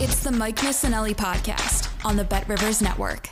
It's the Mike Missanelli podcast on the Bet Rivers Network.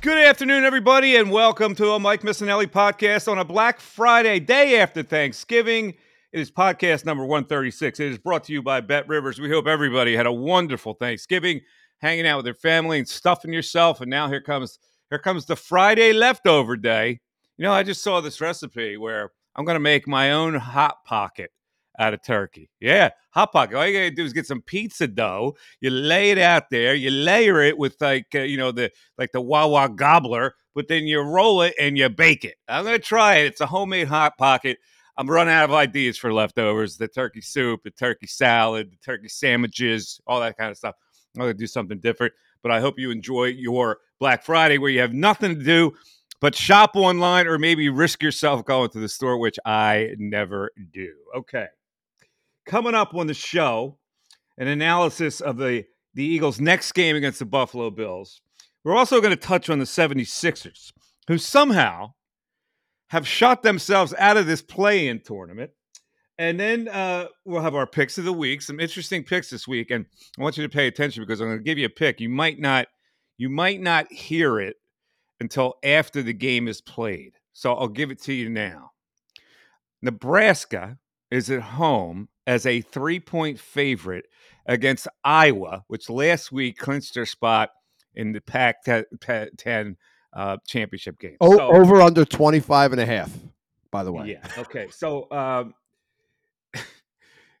Good afternoon, everybody, and welcome to a Mike Missanelli podcast on a Black Friday, day after Thanksgiving. It is podcast number 136. It is brought to you by Bet Rivers. We hope everybody had a wonderful Thanksgiving, hanging out with their family and stuffing yourself. And now here comes here comes the Friday leftover day. You know, I just saw this recipe where I'm going to make my own hot pocket out of turkey. Yeah, hot pocket. All you gotta do is get some pizza dough. You lay it out there. You layer it with like uh, you know the like the Wawa gobbler, but then you roll it and you bake it. I'm gonna try it. It's a homemade hot pocket. I'm running out of ideas for leftovers. The turkey soup, the turkey salad, the turkey sandwiches, all that kind of stuff. I'm gonna do something different. But I hope you enjoy your Black Friday where you have nothing to do but shop online or maybe risk yourself going to the store, which I never do. Okay. Coming up on the show, an analysis of the, the Eagles' next game against the Buffalo Bills. We're also going to touch on the 76ers, who somehow have shot themselves out of this play in tournament. And then uh, we'll have our picks of the week, some interesting picks this week. And I want you to pay attention because I'm going to give you a pick. You might not, you might not hear it until after the game is played. So I'll give it to you now. Nebraska is at home as a three point favorite against Iowa, which last week clinched their spot in the Pac 10 uh, championship game. Oh, so, over under 25 and a half, by the way. Yeah. Okay. So, um,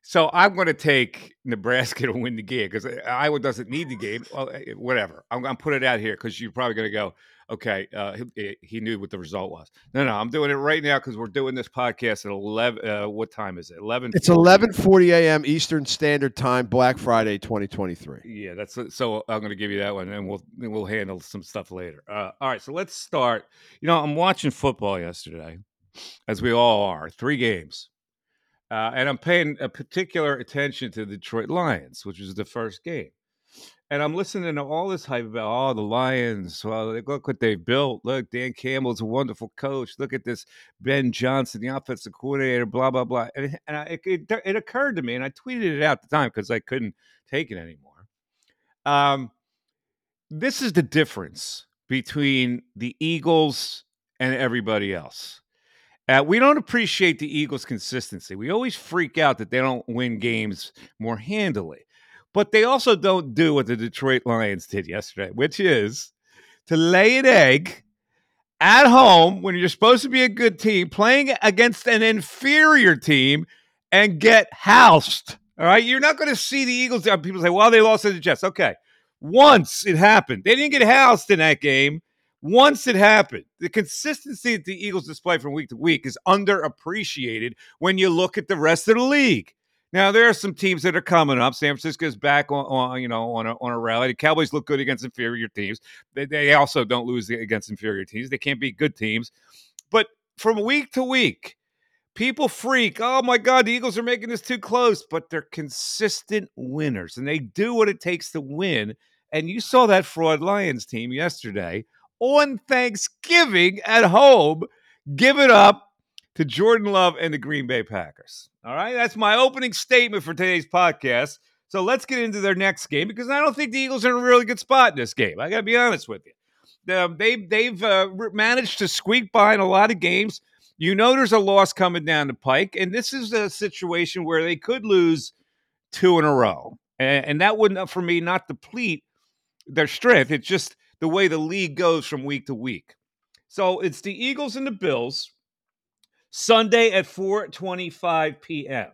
so I'm going to take Nebraska to win the game because Iowa doesn't need the game. Well, eh, whatever. I'm going to put it out here because you're probably going to go, okay, uh, he, he, knew what the result was. No, no, I'm doing it right now because we're doing this podcast at 11. Uh, what time is it? 11. It's 11:40 a.m. Eastern Standard Time, Black Friday, 2023. Yeah, that's so. I'm going to give you that one, and we'll we'll handle some stuff later. Uh, all right, so let's start. You know, I'm watching football yesterday, as we all are. Three games. Uh, and I'm paying a particular attention to the Detroit Lions, which was the first game and I'm listening to all this hype about oh the Lions. Well, look what they built. Look, Dan Campbell's a wonderful coach. Look at this Ben Johnson, the offensive coordinator. Blah blah blah. And, and I, it, it, occurred to me, and I tweeted it out at the time because I couldn't take it anymore. Um, this is the difference between the Eagles and everybody else. Uh, we don't appreciate the Eagles' consistency. We always freak out that they don't win games more handily. But they also don't do what the Detroit Lions did yesterday, which is to lay an egg at home when you're supposed to be a good team, playing against an inferior team and get housed. All right. You're not going to see the Eagles. Uh, people say, well, they lost to the Jets. Okay. Once it happened, they didn't get housed in that game. Once it happened, the consistency that the Eagles display from week to week is underappreciated when you look at the rest of the league. Now there are some teams that are coming up. San Francisco's back on, on you know on a, on a rally. The Cowboys look good against inferior teams. They, they also don't lose against inferior teams. They can't beat good teams. But from week to week, people freak. Oh my God, the Eagles are making this too close. But they're consistent winners, and they do what it takes to win. And you saw that fraud Lions team yesterday on Thanksgiving at home give it up to Jordan Love and the Green Bay Packers. All right, that's my opening statement for today's podcast. So let's get into their next game because I don't think the Eagles are in a really good spot in this game. I got to be honest with you. Um, they, they've uh, managed to squeak by in a lot of games. You know, there's a loss coming down the pike, and this is a situation where they could lose two in a row, and, and that wouldn't, for me, not deplete their strength. It's just the way the league goes from week to week. So it's the Eagles and the Bills Sunday at 4:25 p.m.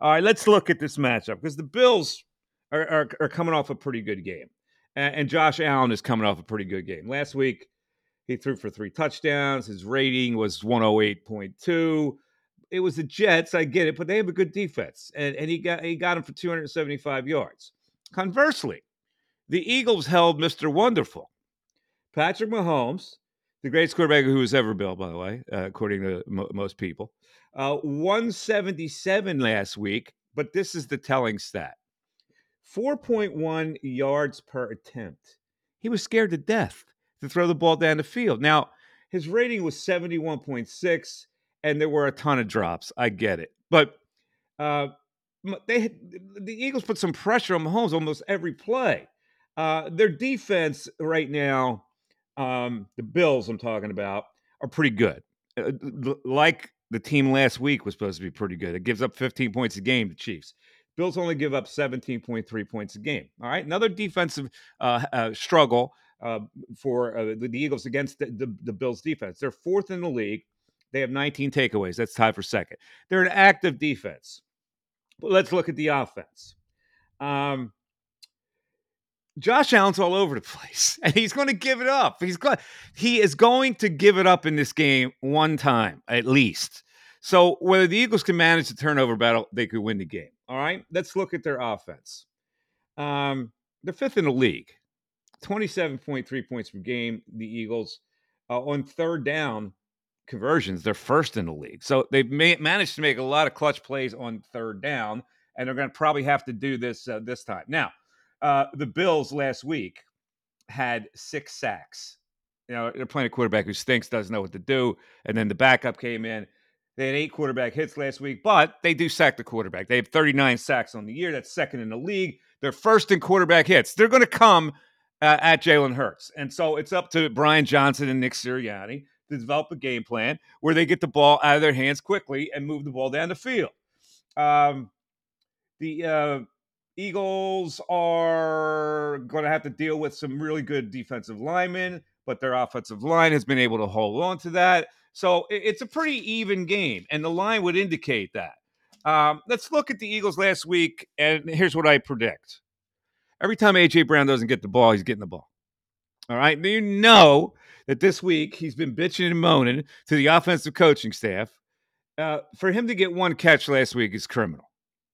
All right, let's look at this matchup because the Bills are, are, are, coming off a pretty good game, and, and Josh Allen is coming off a pretty good game. Last week, he threw for three touchdowns. His rating was 108.2. It was the Jets, I get it, but they have a good defense, and, and he got he got him for 275 yards. Conversely, the Eagles held Mr. Wonderful, Patrick Mahomes, the greatest quarterback who was ever built, by the way, uh, according to mo- most people. Uh, 177 last week, but this is the telling stat 4.1 yards per attempt. He was scared to death to throw the ball down the field. Now, his rating was 71.6, and there were a ton of drops. I get it. But uh, they the Eagles put some pressure on Mahomes almost every play. Uh, their defense right now um, the Bills I'm talking about are pretty good. Uh, like the team last week was supposed to be pretty good. It gives up 15 points a game, the Chiefs. Bills only give up 17.3 points a game. All right. Another defensive uh, uh, struggle uh, for uh, the, Eagles against the, the, the, Bills defense. They're fourth in the league. They have 19 takeaways. That's tied for second. They're an active defense. But let's look at the offense. Um, Josh Allen's all over the place, and he's going to give it up. He's going, he is going to give it up in this game one time at least. So whether the Eagles can manage the turnover battle, they could win the game. All right, let's look at their offense. Um, they're fifth in the league, twenty-seven point three points per game. The Eagles uh, on third down conversions, they're first in the league. So they've ma- managed to make a lot of clutch plays on third down, and they're going to probably have to do this uh, this time now. Uh, the Bills last week had six sacks. You know, they're playing a quarterback who stinks, doesn't know what to do. And then the backup came in. They had eight quarterback hits last week, but they do sack the quarterback. They have 39 sacks on the year. That's second in the league. They're first in quarterback hits. They're going to come uh, at Jalen Hurts. And so it's up to Brian Johnson and Nick Sirianni to develop a game plan where they get the ball out of their hands quickly and move the ball down the field. Um, the uh, Eagles are going to have to deal with some really good defensive linemen, but their offensive line has been able to hold on to that. So it's a pretty even game, and the line would indicate that. Um, let's look at the Eagles last week, and here's what I predict. Every time A.J. Brown doesn't get the ball, he's getting the ball. All right. You know that this week he's been bitching and moaning to the offensive coaching staff. Uh, for him to get one catch last week is criminal.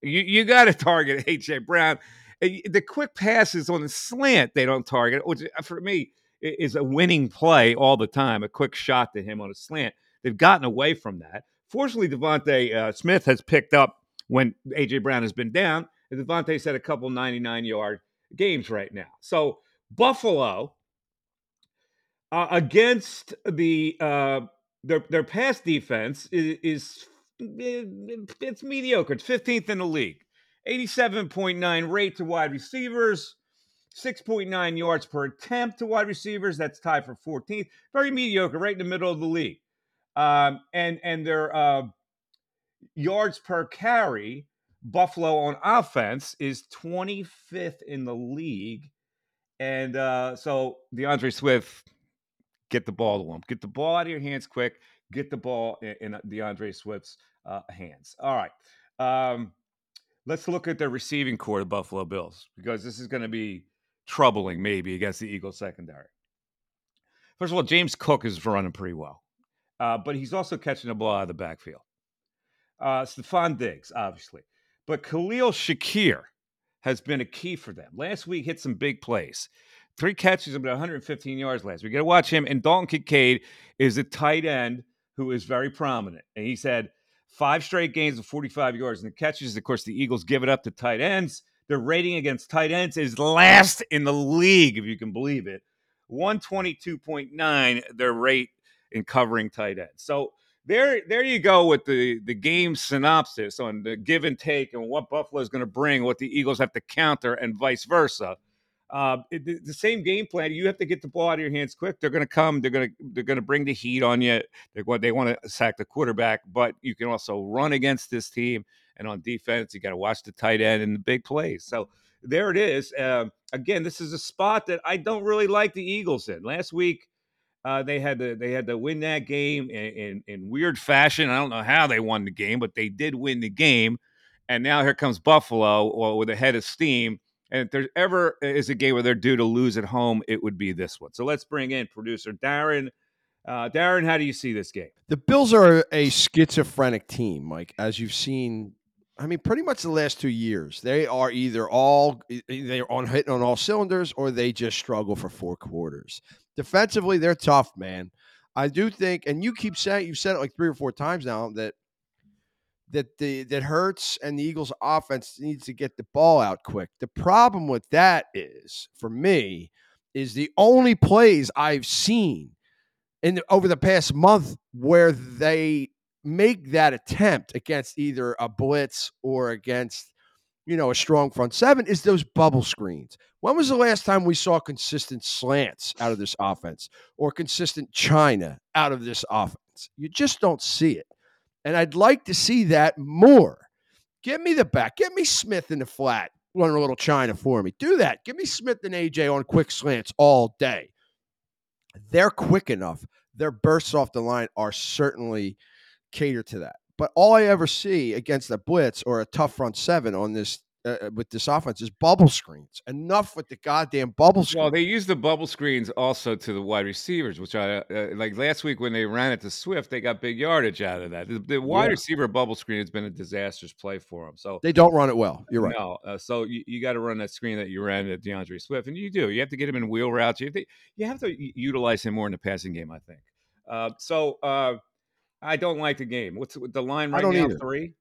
You you got to target AJ Brown. The quick passes on the slant they don't target, which uh, for me is a winning play all the time. A quick shot to him on a slant. They've gotten away from that. Fortunately, DeVonta uh, Smith has picked up when AJ Brown has been down. And DeVonta's had a couple 99 yard games right now. So Buffalo uh, against the uh, their their pass defense is, is it's mediocre. It's 15th in the league. 87.9 rate to wide receivers, 6.9 yards per attempt to wide receivers. That's tied for 14th. Very mediocre, right in the middle of the league. Um, and and their uh, yards per carry, Buffalo on offense is 25th in the league. And uh, so D'Andre Swift, get the ball to him. Get the ball out of your hands quick get the ball in, uh, Swift's uh, hands. All right. Um, let's look at the receiving corps of the Buffalo Bills because this is going to be troubling maybe against the Eagles secondary. First of all, James Cook is running pretty well, uh, but he's also catching the ball out of the backfield. Uh, Stefon Diggs, obviously, but Khalil Shakir has been a key for them. Last week hit some big plays. Three catches, about 115 yards last week. You got to watch him. And Dalton Kincaid is a tight end who is very prominent. And he said five straight games of 45 yards and the catches. Of course, the Eagles give it up to tight ends. Their rating against tight ends is last in the league, if you can believe it. 122.9, their rate in covering tight ends. So there, there you go with the, the game synopsis on the give and take and what Buffalo is going to bring, what the Eagles have to counter, and vice versa. Uh, it, the same game plan. You have to get the ball out of your hands quick. They're going to come. They're going to they're going to bring the heat on you. They're going. They want to sack the quarterback, but you can also run against this team. And on defense, you got to watch the tight end and the big plays. So there it is. Uh, again, this is a spot that I don't really like the Eagles in. Last week, uh, they had to they had to win that game in, in, in weird fashion. I don't know how they won the game, but they did win the game. And now here comes Buffalo with a head of steam. And if there ever is a game where they're due to lose at home, it would be this one. So let's bring in producer Darren. Uh, Darren, how do you see this game? The Bills are a schizophrenic team, Mike, as you've seen. I mean, pretty much the last two years, they are either all they're on hitting on all cylinders, or they just struggle for four quarters. Defensively, they're tough, man. I do think, and you keep saying you've said it like three or four times now that that the that Hurts and the Eagles offense needs to get the ball out quick. The problem with that is, for me, is the only plays I've seen in the, over the past month where they make that attempt against either a blitz or against you know a strong front seven is those bubble screens. When was the last time we saw consistent slants out of this offense or consistent China out of this offense? You just don't see it. And I'd like to see that more. Give me the back. Give me Smith in the flat. Run a little China for me. Do that. Give me Smith and AJ on quick slants all day. They're quick enough. Their bursts off the line are certainly catered to that. But all I ever see against a blitz or a tough front seven on this uh, uh, with this offense is bubble screens. Enough with the goddamn bubble screens. Well, they use the bubble screens also to the wide receivers, which I uh, like last week when they ran it to Swift, they got big yardage out of that. The, the wide yeah. receiver bubble screen has been a disastrous play for them. So they don't run it well. You're right. No, uh, so you, you got to run that screen that you ran at D'Andre Swift, and you do. You have to get him in wheel routes. You have to, you have to utilize him more in the passing game. I think. Uh, so uh, I don't like the game. What's the line right now? Either. Three.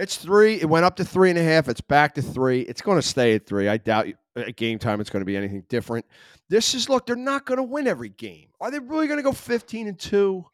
It's three. It went up to three and a half. It's back to three. It's going to stay at three. I doubt at uh, game time it's going to be anything different. This is look. They're not going to win every game. Are they really going to go fifteen and two?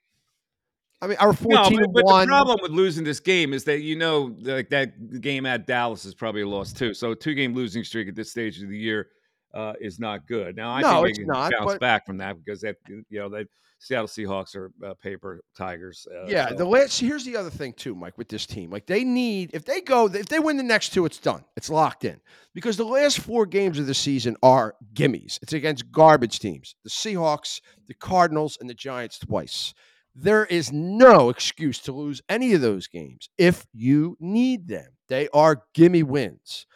I mean, our fourteen no, but, but the problem with losing this game is that you know, like that game at Dallas is probably a loss too. So two game losing streak at this stage of the year uh, is not good. Now I no, think they can not, bounce but... back from that because that you know they Seattle Seahawks are uh, paper tigers. Uh, yeah, so. the last here's the other thing too, Mike, with this team. Like they need if they go if they win the next two, it's done. It's locked in because the last four games of the season are gimmies. It's against garbage teams: the Seahawks, the Cardinals, and the Giants twice. There is no excuse to lose any of those games if you need them. They are gimme wins.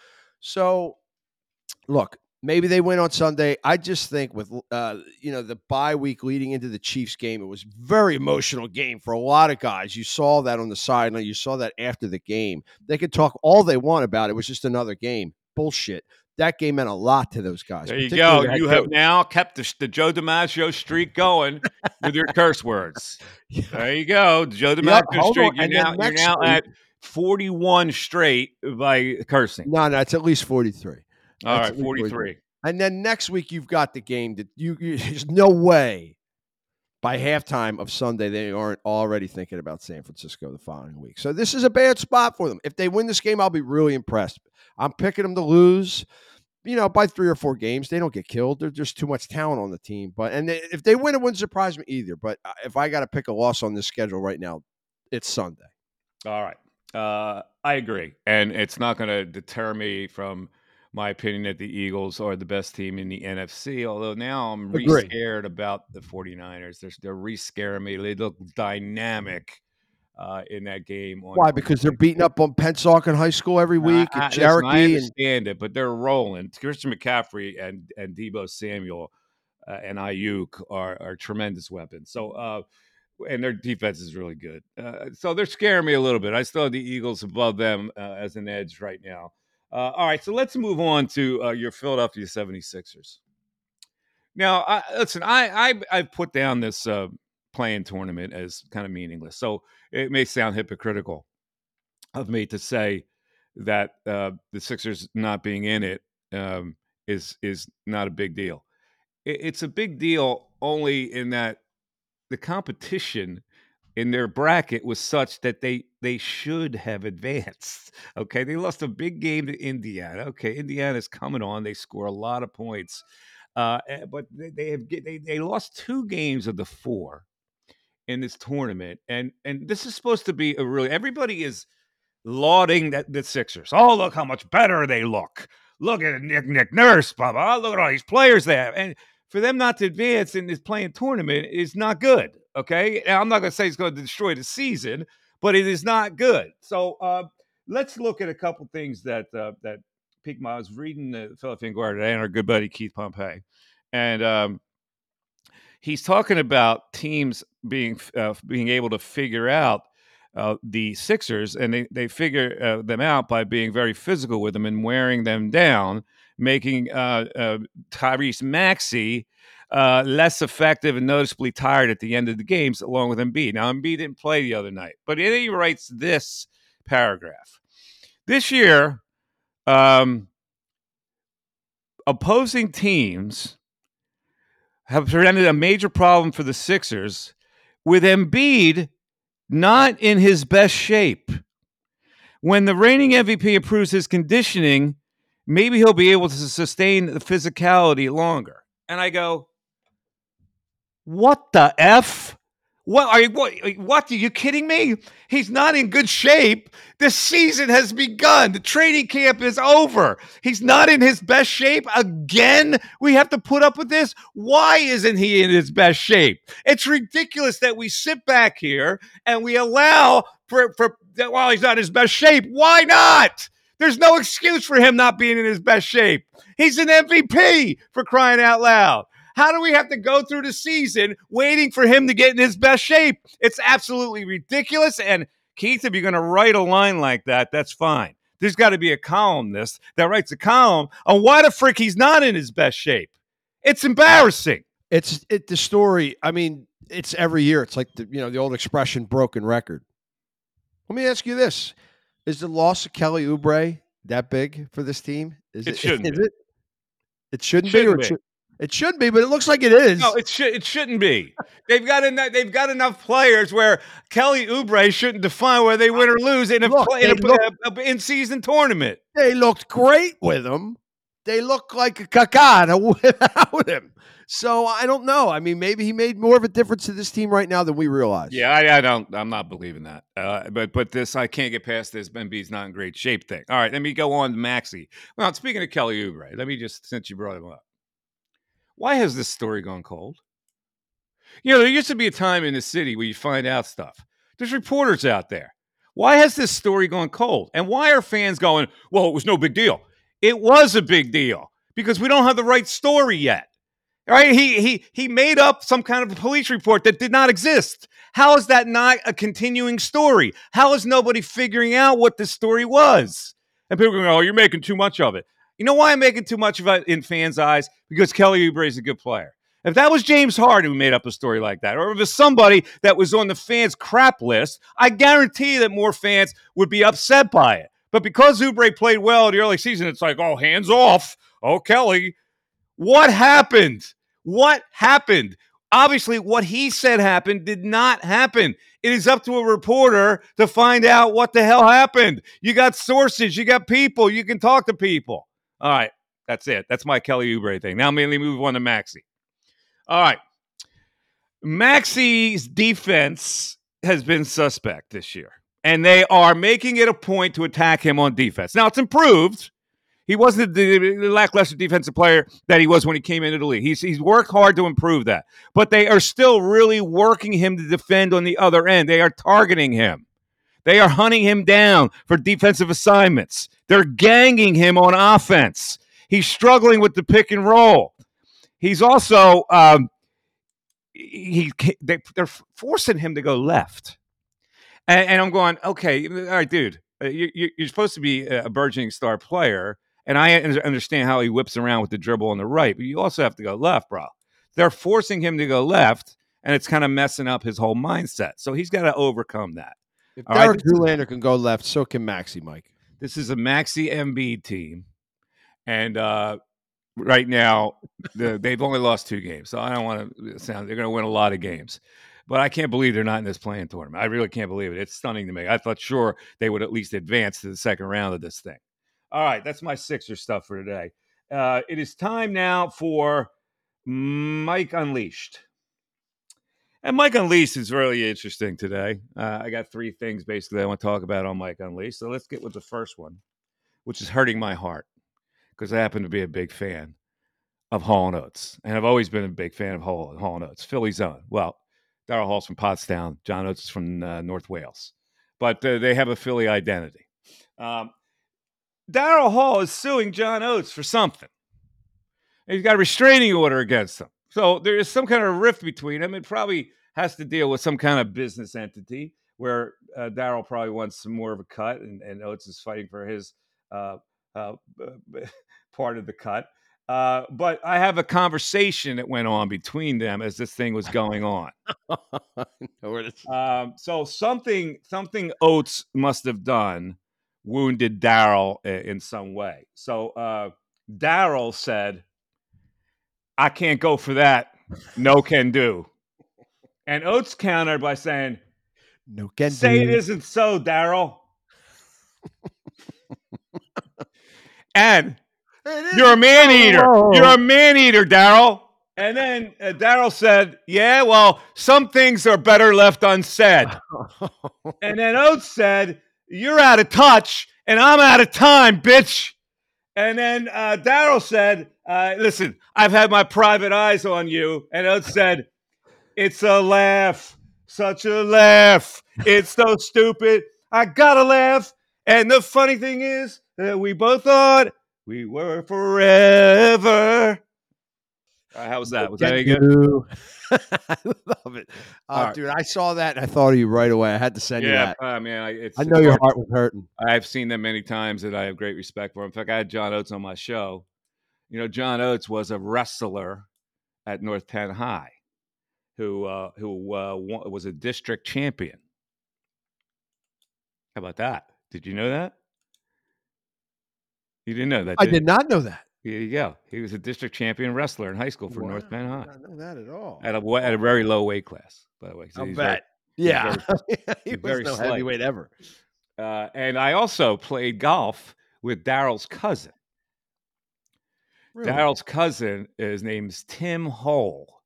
So, look, Maybe they win on Sunday. I just think with uh, you know the bye week leading into the Chiefs game, it was very emotional game for a lot of guys. You saw that on the sideline. You saw that after the game. They could talk all they want about it. it was just another game. Bullshit. That game meant a lot to those guys. There you go. You have now kept the, the, Joe DiMaggio streak going with your curse words. There you go, Joe DiMaggio yep, streak. You're now, you're now at 41 straight by cursing. No, no, it's at least 43. All right, 43. And then next week you've got the game that you, you there's no way by halftime of Sunday they aren't already thinking about San Francisco the following week. So this is a bad spot for them. If they win this game, I'll be really impressed. I'm picking them to lose. You know, by three or four games, they don't get killed. There's just too much talent on the team. But and they, if they win, it wouldn't surprise me either. But uh, if I got to pick a loss on this schedule right now, it's Sunday. All right, uh, I agree, and it's not going to deter me from my opinion that the Eagles are the best team in the NFC. Although now I'm re scared about the 49ers. They're, they're re scaring me. They look dynamic uh, in that game. Why? Because they're beating up on Pennsauken High School every week. Uh, and Cherokee. I understand and- it, but they're rolling. Christian McCaffrey and and Deebo Samuel uh, and Aiyuk are are tremendous weapons. So. Uh, and their defense is really good. Uh, so they're scaring me a little bit. I still have the Eagles above them uh, as an edge right now. Uh, all right, so let's move on to uh, your Philadelphia 76ers. Now, I, listen, I, I I put down this uh, playing tournament as kind of meaningless, so it may sound hypocritical of me to say that uh, the Sixers not being in it um, is is not a big deal. It, it's a big deal only in that the competition in their bracket was such that they they should have advanced. Okay, they lost a big game to Indiana. Okay, Indiana's coming on; they score a lot of points, uh, eh, but they, they have they they lost two games of the four in this tournament, and and this is supposed to be a really everybody is lauding that the Sixers. Oh, look how much better they look. look at Nick Nick Nurse, blah blah. Look at all these players they have, and for them not to advance in this playing tournament is not good. Okay, I'm not going to say it's going to destroy the season, but it is not good. So uh, let's look at a couple things that uh, that piqued my. I was reading the Philadelphia Inquirer today, and our good buddy Keith Pompey, and um, he's talking about teams being uh, being able to figure out uh, the Sixers, and they they figure uh, them out by being very physical with them and wearing them down, making uh, uh, Tyrese Maxey uh, less effective and noticeably tired at the end of the games, along with Embiid. Now, Embiid didn't play the other night, but he writes this paragraph. This year, um, opposing teams have presented a major problem for the Sixers with Embiid not in his best shape. When the reigning MVP approves his conditioning, maybe he'll be able to sustain the physicality longer. And I go, what the F? What are you what, what are you kidding me? He's not in good shape. The season has begun. The training camp is over. He's not in his best shape again. We have to put up with this. Why isn't he in his best shape? It's ridiculous that we sit back here and we allow for for while he's not in his best shape. Why not? There's no excuse for him not being in his best shape. He's an MVP for crying out loud. How do we have to go through the season waiting for him to get in his best shape? It's absolutely ridiculous. And Keith, if you're going to write a line like that, that's fine. There's got to be a columnist that writes a column on why the frick he's not in his best shape. It's embarrassing. It's it the story. I mean, it's every year. It's like the you know the old expression, broken record. Let me ask you this: Is the loss of Kelly Oubre that big for this team? Is it, it shouldn't. Is it? It shouldn't, shouldn't be, be. It should, it should be, but it looks like it is. No, it should. It shouldn't be. They've got enough. They've got enough players where Kelly Oubre shouldn't define whether they win or lose in a, look, in, a, a, in season tournament. They looked great with him. They look like a cacada without him. So I don't know. I mean, maybe he made more of a difference to this team right now than we realize. Yeah, I, I don't. I'm not believing that. Uh, but but this, I can't get past this. Embiid's not in great shape thing. All right, let me go on to Maxey. Well, speaking of Kelly Oubre, let me just since you brought him up. Why has this story gone cold? You know, there used to be a time in the city where you find out stuff. There's reporters out there. Why has this story gone cold? And why are fans going, well, it was no big deal? It was a big deal because we don't have the right story yet. Right? He he he made up some kind of a police report that did not exist. How is that not a continuing story? How is nobody figuring out what the story was? And people going, "Oh, you're making too much of it." You know why I'm making too much of it in fans' eyes? Because Kelly Oubre is a good player. If that was James Harden who made up a story like that, or if it was somebody that was on the fans' crap list, I guarantee that more fans would be upset by it. But because Oubre played well in the early season, it's like, oh, hands off. Oh, Kelly. What happened? What happened? Obviously, what he said happened did not happen. It is up to a reporter to find out what the hell happened. You got sources, you got people, you can talk to people. All right, that's it. That's my Kelly Oubre thing. Now, mainly move on to Maxey. All right, Maxey's defense has been suspect this year, and they are making it a point to attack him on defense. Now, it's improved. He wasn't the lackluster defensive player that he was when he came into the league. He's, he's worked hard to improve that, but they are still really working him to defend on the other end. They are targeting him. They are hunting him down for defensive assignments. They're ganging him on offense. He's struggling with the pick and roll. He's also um, he they, are forcing him to go left, and, and, I'm going, okay, all right, dude, uh, you, you're supposed to be a burgeoning star player, and I understand how he whips around with the dribble on the right, but you also have to go left, bro. They're forcing him to go left, and it's kind of messing up his whole mindset. So he's got to overcome that. If All Derek right, Zoolander can go left, so can Maxey, Mike. This is a Maxey Embiid team, and uh, right now the, they've only lost two games. So I don't want to sound they're going to win a lot of games, but I can't believe they're not in this playing tournament. I really can't believe it. It's stunning to me. I thought sure they would at least advance to the second round of this thing. All right, that's my Sixer stuff for today. Uh, it is time now for Mike Unleashed. And Mike Unleashed is really interesting today. Uh, I got three things basically I want to talk about on Mike Unleashed. So let's get with the first one, which is hurting my heart. because I happen to be a big fan of Hall and Oates, and I've always been a big fan of Hall, Hall and Oates, own. Well, Daryl Hall's from Pottstown, John Oates is from uh, North Wales, but uh, they have a Philly identity. Um, Daryl Hall is suing John Oates for something. He's got a restraining order against him. So there is some kind of rift between them. It probably has to deal with some kind of business entity where uh, Daryl probably wants some more of a cut, and, and Oates is fighting for his uh, uh, part of the cut. Uh, but I have a conversation that went on between them as this thing was going on. um, so something something Oates must have done wounded Daryl in some way. So uh, Daryl said, "I can't go for that. No can do." And Oates countered by saying, "No can say do. it isn't so, Daryl." and you're a man eater. You're a man eater, Daryl. And then uh, Daryl said, Yeah, well, some things are better left unsaid. and then Oates said, You're out of touch and I'm out of time, bitch. And then uh, Daryl said, uh, Listen, I've had my private eyes on you. And Oates said, It's a laugh. Such a laugh. It's so stupid. I gotta laugh. And the funny thing is, that we both thought we were forever. Uh, how was that? Was that any good? I love it, uh, right. dude. I saw that and I thought of you right away. I had to send yeah, you that. Uh, man. I, I know your heart was hurting. I've seen them many times, and I have great respect for them. In fact, I had John Oates on my show. You know, John Oates was a wrestler at North Penn High, who uh, who uh, was a district champion. How about that? Did you know that? You didn't know that? I did, did not know that. Go. He was a district champion wrestler in high school for wow. North Penn High. I didn't know that at all. At a at a very low weight class, by the way. So I bet. Very, yeah, very, he was very no slight. heavyweight ever. Uh, and I also played golf with Daryl's cousin. Really? Daryl's cousin, his name's Tim Hall.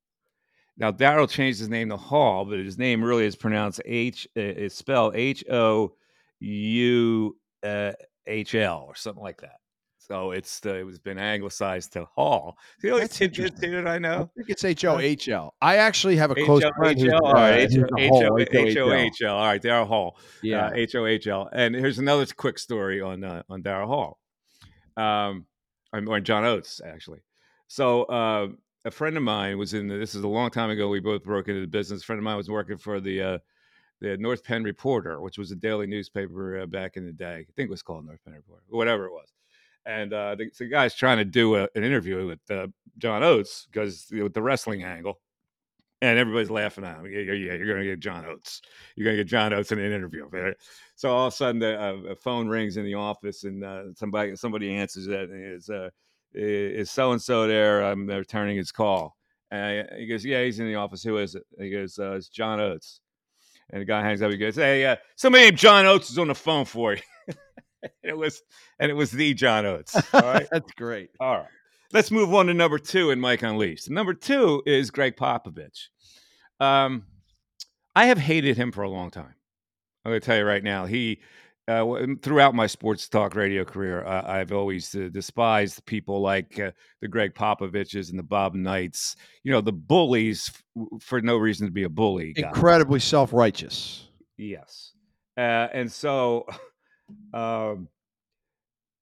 Now Daryl changed his name to Hall, but his name really is pronounced H. Is spelled H O U uh, H L or something like that. So it's the, it was been anglicized to Hall. The only tidbit that I know. I think it's H O H L. I actually have a close friend who's All right, H O H L. All right, Daryl Hall. Yeah, H O H L. And here's another quick story on uh, on Daryl Hall, um, or John Oates actually. So uh, a friend of mine was in. The, this is a long time ago. We both broke into the business. A friend of mine was working for the. Uh, the North Penn Reporter, which was a daily newspaper uh, back in the day. I think it was called North Penn Reporter, whatever it was and uh, the, the, guy's trying to do a, an interview with uh, John Oates because with the wrestling angle, and everybody's laughing at him. Yeah, yeah, you're going to get John Oates. You're going to get John Oates in an interview. So all of a sudden, the, uh, a phone rings in the office, and uh, somebody somebody answers it. It's uh, is so and so there? I'm returning his call. And he goes, yeah, he's in the office. Who is it? he goes, uh, it's John Oates. And the guy hangs up. He goes, hey, somebody named John Oates is on the phone for you. it was and it was the John Oates. All right. That's great. All right. Let's move on to number two in Mike Unleashed. Number two is Gregg Popovich. Um, I have hated him for a long time. I'm going to tell you right now. He, uh, throughout my sports talk radio career, uh, I've always uh, despised people like uh, the Gregg Popoviches and the Bob Knights. You know, the bullies f- for no reason to be a bully. Incredibly self righteous. Yes. Uh, and so um,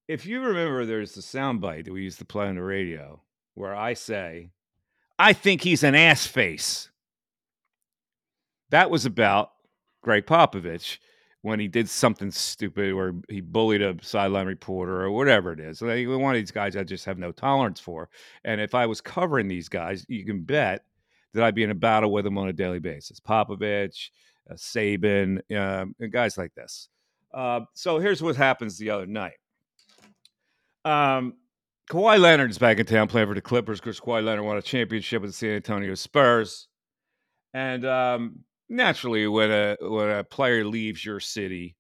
if you remember, there's the soundbite that we used to play on the radio where I say, I think he's an ass face. That was about Gregg Popovich when he did something stupid or he bullied a sideline reporter or whatever it is. One of these guys I just have no tolerance for. And if I was covering these guys, you can bet that I'd be in a battle with them on a daily basis. Popovich, uh, Saban, um, guys like this. Uh, so here's what happens the other night. Um, Kawhi Leonard's back in town playing for the Clippers because Kawhi Leonard won a championship with the San Antonio Spurs. And um, naturally, when a when a player leaves your city,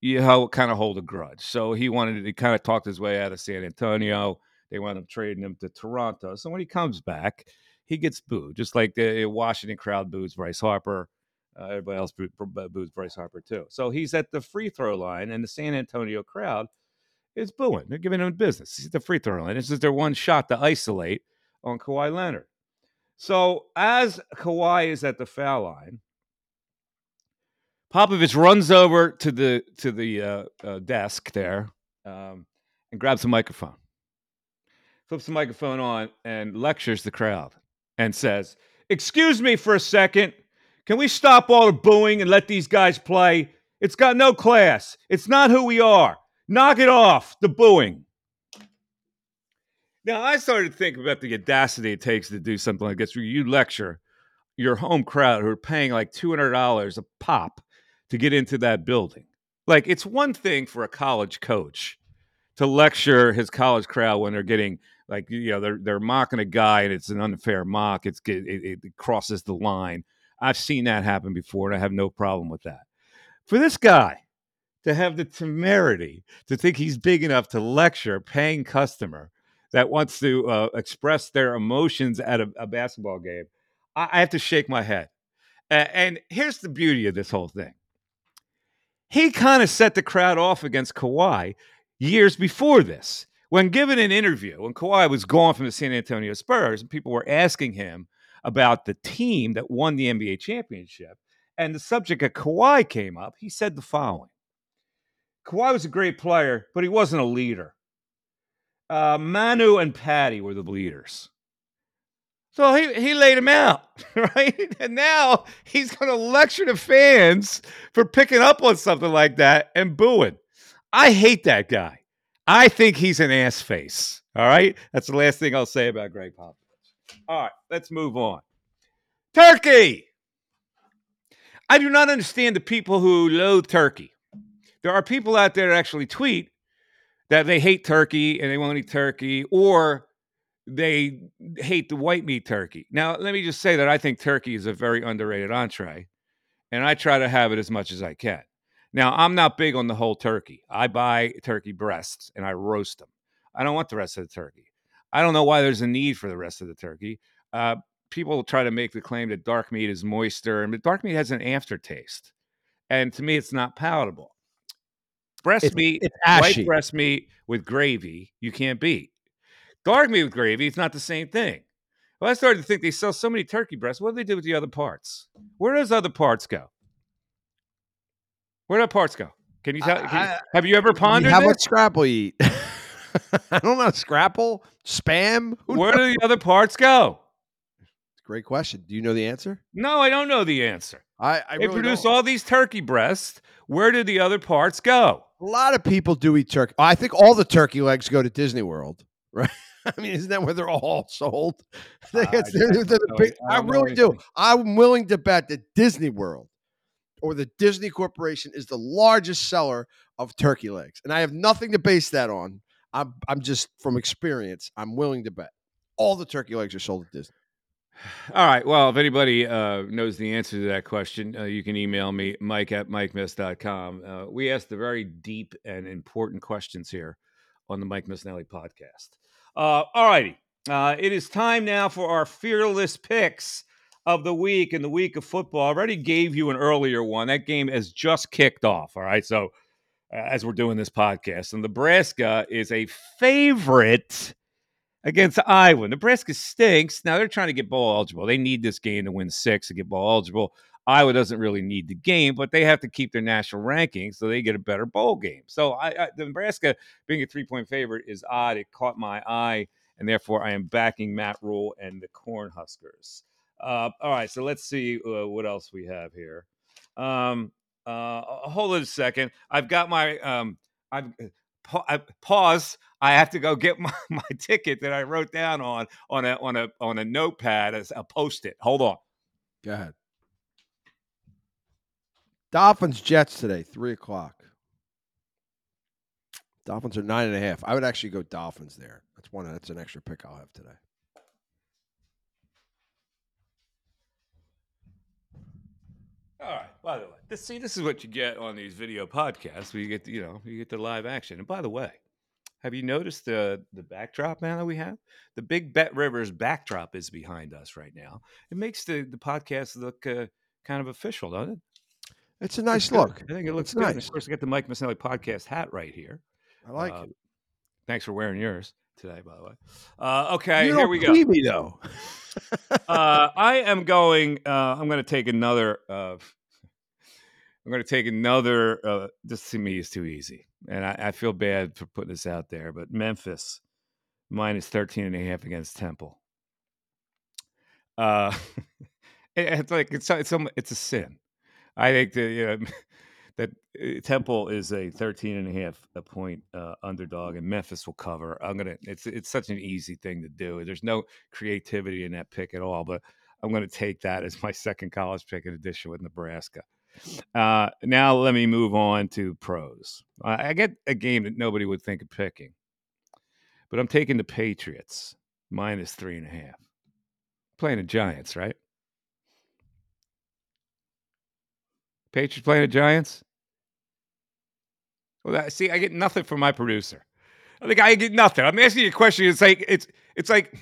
you kind of hold a grudge. So he wanted to kind of talk his way out of San Antonio. They wound up trading him to Toronto. So when he comes back, he gets booed, just like the Washington crowd boos Bryce Harper. Uh, everybody else boos Bryce Harper too. So he's at the free throw line, and the San Antonio crowd is booing. They're giving him business. He's at the free throw line. This is their one shot to isolate on Kawhi Leonard. So as Kawhi is at the foul line, Popovich runs over to the to the uh, uh, desk there um, and grabs a microphone, flips the microphone on, and lectures the crowd and says, "Excuse me for a second. Can we stop all the booing and let these guys play? It's got no class. It's not who we are. Knock it off. The booing." Now I started to think about the audacity it takes to do something like this. Where you lecture your home crowd who are paying like two hundred dollars a pop to get into that building. Like it's one thing for a college coach to lecture his college crowd when they're getting like you know they're they're mocking a guy and it's an unfair mock. It's it, it crosses the line. I've seen that happen before and I have no problem with that. For this guy to have the temerity to think he's big enough to lecture a paying customer that wants to uh, express their emotions at a, a basketball game, I, I, have to shake my head. Uh, and here's the beauty of this whole thing he kind of set the crowd off against Kawhi years before this. When given an interview, when Kawhi was gone from the San Antonio Spurs, and people were asking him about the team that won the NBA championship, and the subject of Kawhi came up, he said the following Kawhi was a great player, but he wasn't a leader. Uh, Manu and Patty were the leaders. So he, he laid him out, right? And now he's going to lecture the fans for picking up on something like that and booing. I hate that guy. I think he's an ass face. All right. That's the last thing I'll say about Gregg Popovich. All right. Let's move on. Turkey. I do not understand the people who loathe Turkey. There are people out there that actually tweet that they hate turkey and they won't eat turkey, or they hate the white meat turkey. Now, let me just say that I think turkey is a very underrated entree, and I try to have it as much as I can. Now, I'm not big on the whole turkey. I buy turkey breasts and I roast them. I don't want the rest of the turkey. I don't know why there's a need for the rest of the turkey. Uh, people try to make the claim that dark meat is moister, and dark meat has an aftertaste. And to me, it's not palatable. Breast it's, meat, it's white breast meat with gravy, you can't beat. Dark meat with gravy, it's not the same thing. Well, I started to think they sell so many turkey breasts. What do they do with the other parts? Where does other parts go? Where do parts go? Can you tell? Can I, have you ever pondered? How much scrapple you eat? I don't know. Scrapple, spam. Where knows? do the other parts go? Great question. Do you know the answer? No, I don't know the answer. I, I they really produce don't. all these turkey breasts. Where do the other parts go? A lot of people do eat turkey. I think all the turkey legs go to Disney World, right? I mean, isn't that where they're all sold? Uh, they're, they're big, I, I really do. I'm willing to bet that Disney World or the Disney Corporation is the largest seller of turkey legs, and I have nothing to base that on. I'm I'm just from experience. I'm willing to bet all the turkey legs are sold at Disney. All right. Well, if anybody uh, knows the answer to that question, uh, you can email me, mike at mikemiss.com. Uh, we ask the very deep and important questions here on the Mike Missanelli podcast. Uh, all righty. Uh, it is time now for our fearless picks of the week and the week of football. I already gave you an earlier one. That game has just kicked off. All right. So, as we're doing this podcast, and Nebraska is a favorite against Iowa. Nebraska stinks. Now they're trying to get bowl eligible. They need this game to win six to get bowl eligible. Iowa doesn't really need the game, but they have to keep their national ranking so they get a better bowl game. So I, I the Nebraska being a three point favorite is odd. It caught my eye, and therefore I am backing Matt Rhule and the Cornhuskers. Uh, all right, so let's see uh, what else we have here. Um, uh, hold on a second. I've got my um, I've pa- I, pause. I have to go get my, my ticket that I wrote down on on a on a on a notepad as a post it. Hold on. Go ahead. Dolphins Jets today, three o'clock. Dolphins are nine and a half. I would actually go Dolphins there. That's one. That's an extra pick I'll have today. All right. By the way, this see this is what you get on these video podcasts. Where you get the, you know you get the live action. And by the way, have you noticed the the backdrop now that we have? The big Bet Rivers backdrop is behind us right now. It makes the the podcast look uh, kind of official, doesn't it? It's a nice look. I think it looks it's good. Nice. Of course, I got the Mike Missanelli podcast hat right here. I like uh, it. Thanks for wearing yours today, by the way. Uh, okay, you here we go. me though. uh, I am going. Uh, I'm going to take another. Uh, I'm going to take another. Uh, this to me is too easy, and I, I feel bad for putting this out there. But Memphis minus 13 and a half against Temple. Uh, it- it's like it's it's some- it's a sin. I think that you know that uh, Temple is a 13 and a half a point uh, underdog, and Memphis will cover. I'm gonna. It's it's such an easy thing to do. There's no creativity in that pick at all, but I'm gonna take that as my second college pick in addition with Nebraska. Uh, now let me move on to pros. I get a game that nobody would think of picking, but I'm taking the Patriots minus three and a half. Playing the Giants, right? Patriots playing the Giants. Well, that, see, I get nothing from my producer. I think I get nothing. I'm asking you a question. It's like it's it's like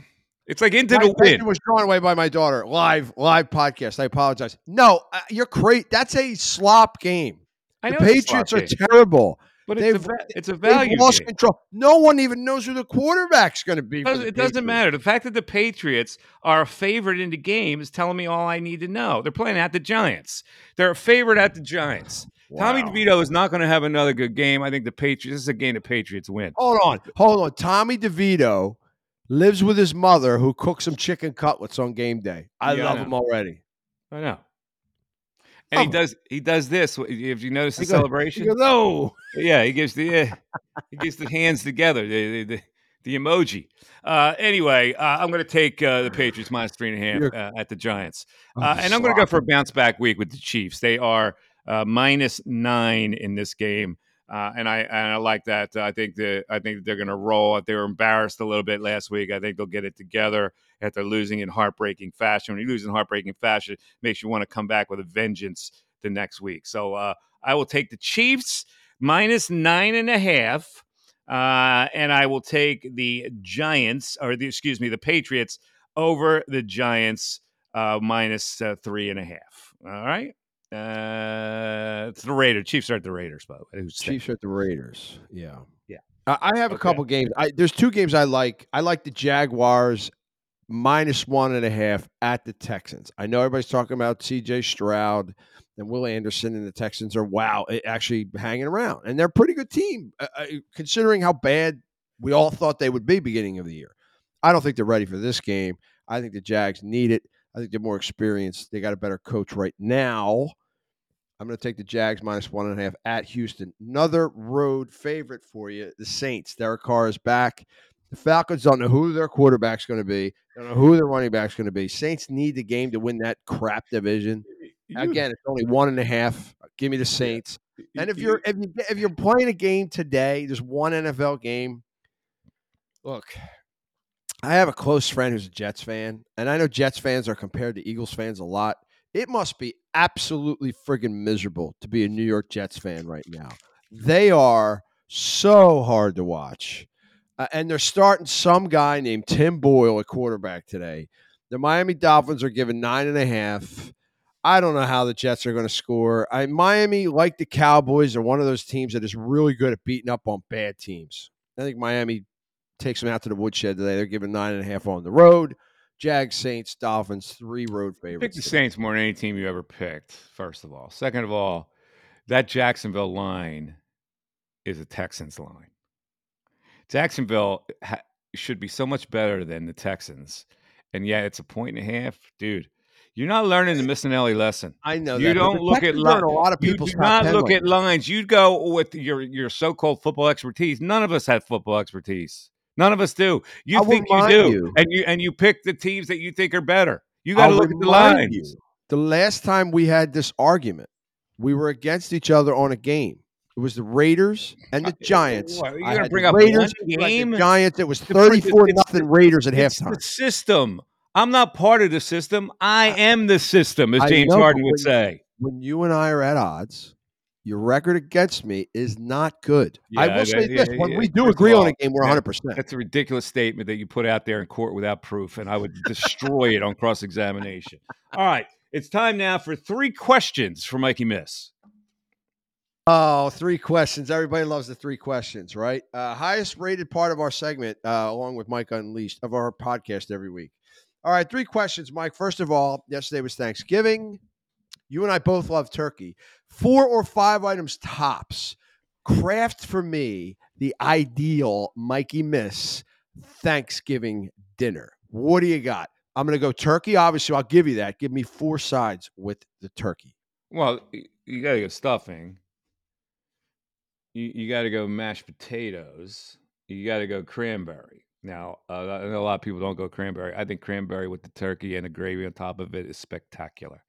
it's like into My the question wind. was drawn away by my daughter. Live, live podcast. I apologize. No, uh, you're great. That's a slop game. I The know it's a Patriots are game, terrible. But it's a, they've- it's a value lost game. control. No one even knows who the quarterback's going to be. It doesn't, it doesn't matter. The fact that the Patriots are a favorite in the game is telling me all I need to know. They're playing at the Giants. They're a favorite at the Giants. Tommy DeVito is not going to have another good game. I think the Patriots. This is a game the Patriots win. Hold on, hold on. Tommy DeVito lives with his mother, who cooks some chicken cutlets on game day. I Yeah, love know. him already. I know. And he Oh. does. He does this. If you notice the He goes- celebration, goes, "Oh, yeah, he gives the yeah, he gives the hands together, the the, the, the emoji. Uh, anyway, uh, I'm going to take uh, the Patriots minus three and a half uh, at the Giants, Oh, uh, and I'm going to go for a bounce back week with the Chiefs. They are uh, minus nine in this game. Uh, and I and I like that. I think that I think they're going to roll. They were embarrassed a little bit last week. I think they'll get it together after losing in heartbreaking fashion. When you lose in heartbreaking fashion, makes you want to come back with a vengeance the next week. So uh, I will take the Chiefs minus nine and a half, uh, and I will take the Giants or the excuse me the Patriots over the Giants uh, minus uh, three and a half. All right. Uh, it's the Raiders. Chiefs are at the Raiders, by the way. Who's Chiefs are at the Raiders. Yeah, Yeah. I I have a couple games. I, there's two games I like. I like the Jaguars minus one and a half at the Texans. I know everybody's talking about C.J. Stroud and Will Anderson, and the Texans are wow, eh, actually hanging around, and they're a pretty good team uh, uh, considering how bad we all thought they would be beginning of the year. I don't think they're ready for this game. I think the Jags need it. I think they're more experienced. They got a better coach right now. I'm going to take the Jags minus one and a half at Houston. Another road favorite for you, the Saints. Derek Carr is back. The Falcons don't know who their quarterback's going to be. Don't know who their running back's going to be. Saints need the game to win that crap division. Again, it's only one and a half. Give me the Saints. And if you're if you if you're playing a game today, there's one NFL game. Look, I have a close friend who's a Jets fan, and I know Jets fans are compared to Eagles fans a lot. It must be absolutely friggin' miserable to be a New York Jets fan right now. They are so hard to watch. Uh, and they're starting some guy named Tim Boyle at quarterback today. The Miami Dolphins are given nine and a half. I don't know how the Jets are going to score. I Miami, like the Cowboys, are one of those teams that is really good at beating up on bad teams. I think Miami takes them out to the woodshed today. They're giving nine and a half on the road. Jags, Saints, Dolphins, three road favorites. Pick the. Saints more than any team you ever picked. First of all, second of all, that Jacksonville line is a Texans line. Jacksonville ha- should be so much better than the Texans, and yet it's a point and a half, dude. You're not learning the Missanelli lesson. I know You that, don't look at Texans are in li- a lot of You do not look at lines. You'd go with your your so-called football expertise. None of us have football expertise. None of us do. You I think you do, you- and you and you pick the teams that you think are better. You got to look at the lines. you, the last time we had this argument, we were against each other on a game. It was the Raiders and the uh, eh, Giants. What, you're gonna bring the up Raiders, you game? Giants. It was 34 it's nothing Raiders at It's halftime. the system. I'm not part of the system. I am the system, as James know, Harden would when- say. When you and I are at odds, your record against me is not good. I Yeah, will say yeah, this: yeah, when yeah. we do agree on a game, we're yeah, 100. percent That's a ridiculous statement that you put out there in court without proof, and I would destroy it on cross examination. All right, it's time now for three questions for Mikey Miss. Oh, three questions. Everybody loves the three questions, right? Uh, highest rated part of our segment, uh, along with Mike Unleashed, of our podcast every week. All right, three questions, Mike. First of all, yesterday was Thanksgiving. You and I both love turkey. Four or five items tops. Craft for me the ideal Mikey Miss Thanksgiving dinner. What do you got? I'm going to go turkey. Obviously, I'll give you that. Give me four sides with the turkey. Well, you got to go stuffing. You, you got to go mashed potatoes. You got to go cranberry. Now, uh, I know a lot of people don't go cranberry. I think cranberry with the turkey and the gravy on top of it is spectacular.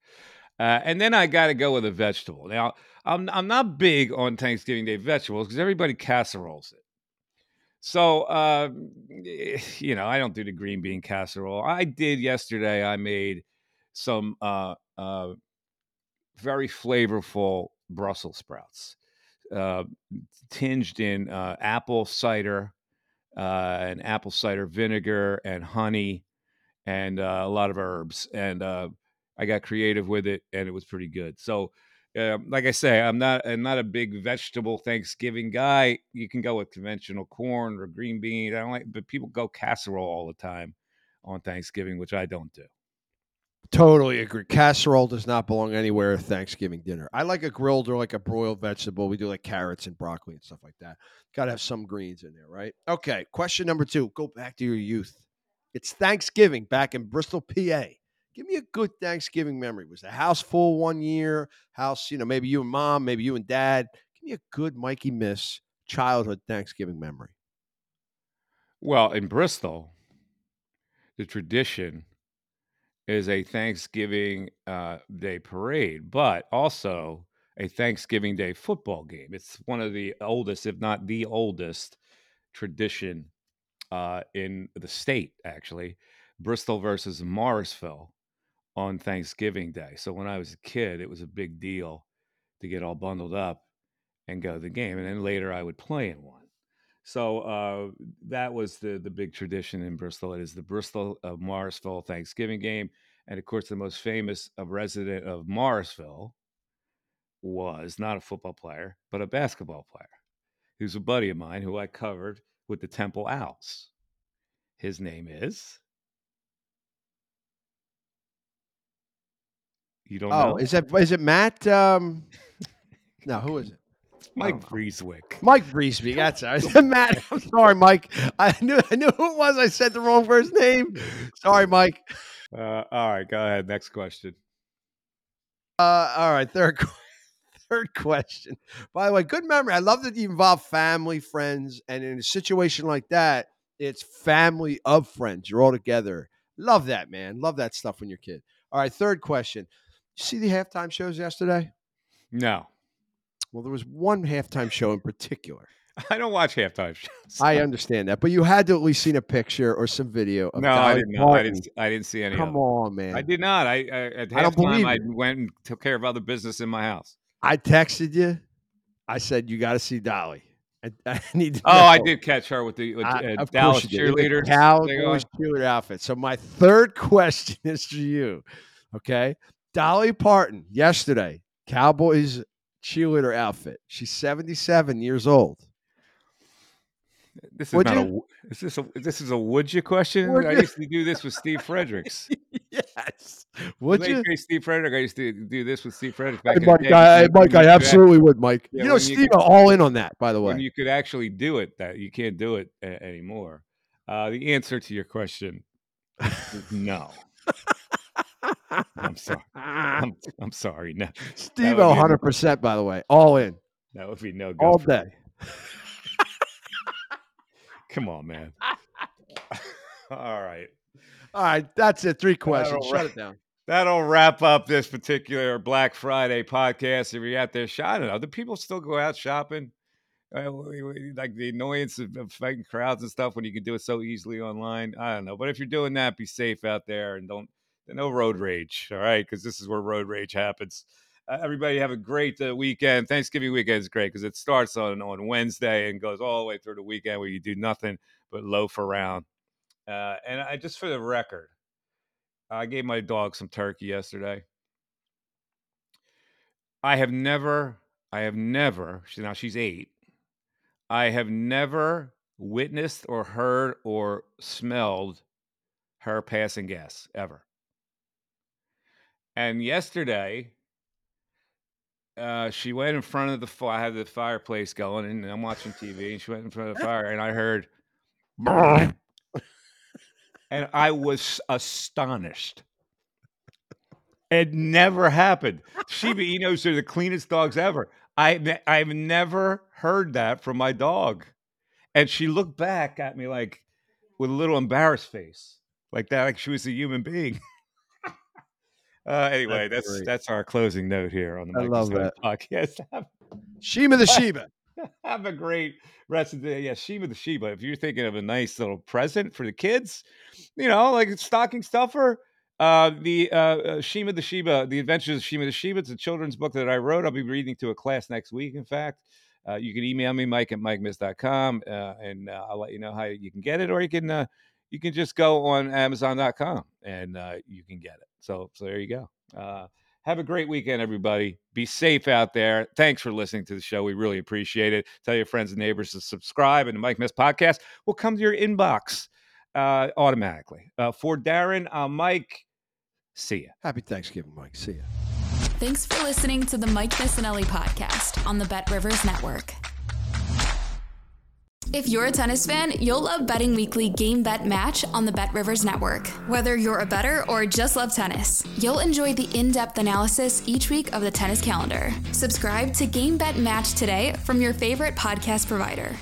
Uh, and then I got to go with a vegetable. Now, I'm I'm not big on Thanksgiving Day vegetables because everybody casseroles it. So, uh, you know, I don't do the green bean casserole. I did yesterday. I made some uh, uh, very flavorful Brussels sprouts, uh, tinged in uh, apple cider and apple cider vinegar and honey and a lot of herbs. And I got creative with it, and it was pretty good. So, uh, like I say, I'm not I'm not a big vegetable Thanksgiving guy. You can go with conventional corn or green beans. I don't like, but people go casserole all the time on Thanksgiving, which I don't do. Totally agree. Casserole does not belong anywhere at Thanksgiving dinner. I like a grilled or like a broiled vegetable. We do like carrots and broccoli and stuff like that. Got to have some greens in there, right? Okay. Question number two. Go back to your youth. It's Thanksgiving back in Bristol, PA. Give me a good Thanksgiving memory. Was the house full one year? House, you know, maybe you and mom, maybe you and dad. Give me a good Mikey Miss childhood Thanksgiving memory. Well, in Bristol, the tradition is a Thanksgiving uh, Day parade, but also a Thanksgiving Day football game. It's one of the oldest, if not the oldest, tradition uh, in the state. Actually, Bristol versus Morrisville on Thanksgiving Day. So when I was a kid, it was a big deal to get all bundled up and go to the game, and then later I would play in one. So uh, that was the the big tradition in Bristol. It is the Bristol of Morrisville Thanksgiving game, and of course, the most famous of resident of Morrisville was not a football player, but a basketball player. Who's a buddy of mine who I covered with the Temple Owls. His name is. You don't Oh, know? is that is it Matt? Um, no, who is it? Mike. Vreeswyk. Mike Breesby. That's it. Matt. I'm sorry, Mike. I knew I knew who it was. I said the wrong first name. Sorry, Mike. Uh, all right, go ahead. Next question. Uh, all right, third third question. By the way, good memory. I love that you involve family, friends, and in a situation like that, it's family of friends. You're all together. Love that, man. Love that stuff when you're a kid. All right, third question. You see the halftime shows yesterday? No, Well, there was one halftime show in particular. I don't watch halftime shows. I understand that, but you had to at least seen a picture or some video of no, I didn't know. I didn't. I didn't see any. Come it. on, man. I did not. I, I at I halftime believe I went and took care of other business in my house. I texted you. I said you got to see Dolly. I, I need. To Oh, I did catch her with the with, I- uh, Dallas course you did. In the cheerleaders. Cowboys cheerleader outfit. So my third question is to you. Okay, Dolly Parton yesterday, Cowboys cheerleader outfit. She's seventy-seven years old. This is Would not you? a. Is this a? This is a would you question? Would I you? used to do this with Steve Fredericks. yes. Would you? Steve Frederick. I used to do this with Steve Frederick Hey, back in Mike, the day. I, Mike, I you could act- absolutely would, Mike. Yeah, you know, when you Steve, could- all in on that, by the way. you could actually do it. That you can't do it a- anymore. Uh, the answer to your question is no. I'm sorry. I'm, I'm sorry. No, Steve, would be a- hundred percent. By the way, all in, that would be no good. all day. Come on, man. All right. All right, that's it. Three questions. Shut it down. That'll wrap up this particular Black Friday podcast. If you're out there shopping, do people still go out shopping? Uh, like the annoyance of, of fighting crowds and stuff when you can do it so easily online. I don't know, but if you're doing that, be safe out there and don't no road rage. All right, because this is where road rage happens. Uh, everybody have a great uh, weekend. Thanksgiving weekend is great because it starts on on Wednesday and goes all the way through the weekend where you do nothing but loaf around. Uh, and I just for the record, I gave my dog some turkey yesterday. I have never I have never, she, now she's eight, I have never witnessed or heard or smelled her passing gas ever. And yesterday, uh, she went in front of the fire. I had the fireplace going, and I'm watching TV, and she went in front of the fire, and I heard, and I was astonished. It never happened. Shiba Inus are the cleanest dogs ever. I I've never heard that from my dog, and she looked back at me like with a little embarrassed face, like that, like she was a human being. Uh, anyway, that's that's, that's, our closing note here on the I that. podcast. Shima the Sheba. Have a great rest of the day. Yeah, Shima the Sheba. If you're thinking of a nice little present for the kids, you know, like stocking stuffer, uh, the uh, uh, Shima the Sheba, The Adventures of Shima the Sheba. It's a children's book that I wrote. I'll be reading to a class next week, in fact. Uh, you can email me, mike at mikemiss.com, uh, and uh, I'll let you know how you can get it, or you can uh, you can just go on Amazon.com and uh, you can get it. So, so there you go. Uh, have a great weekend, everybody. Be safe out there. Thanks for listening to the show. We really appreciate it. Tell your friends and neighbors to subscribe, and the Mike Miss podcast will come to your inbox uh, automatically. Uh, for Darren, uh, Mike, see ya. Happy Thanksgiving, Mike. See ya. Thanks for listening to the Mike Missanelli podcast on the Bet Rivers Network. If you're a tennis fan, you'll love Betting Weekly Game Bet Match on the Bet Rivers Network. Whether you're a better or just love tennis, you'll enjoy the in depth analysis each week of the tennis calendar. Subscribe to Game Bet Match today from your favorite podcast provider.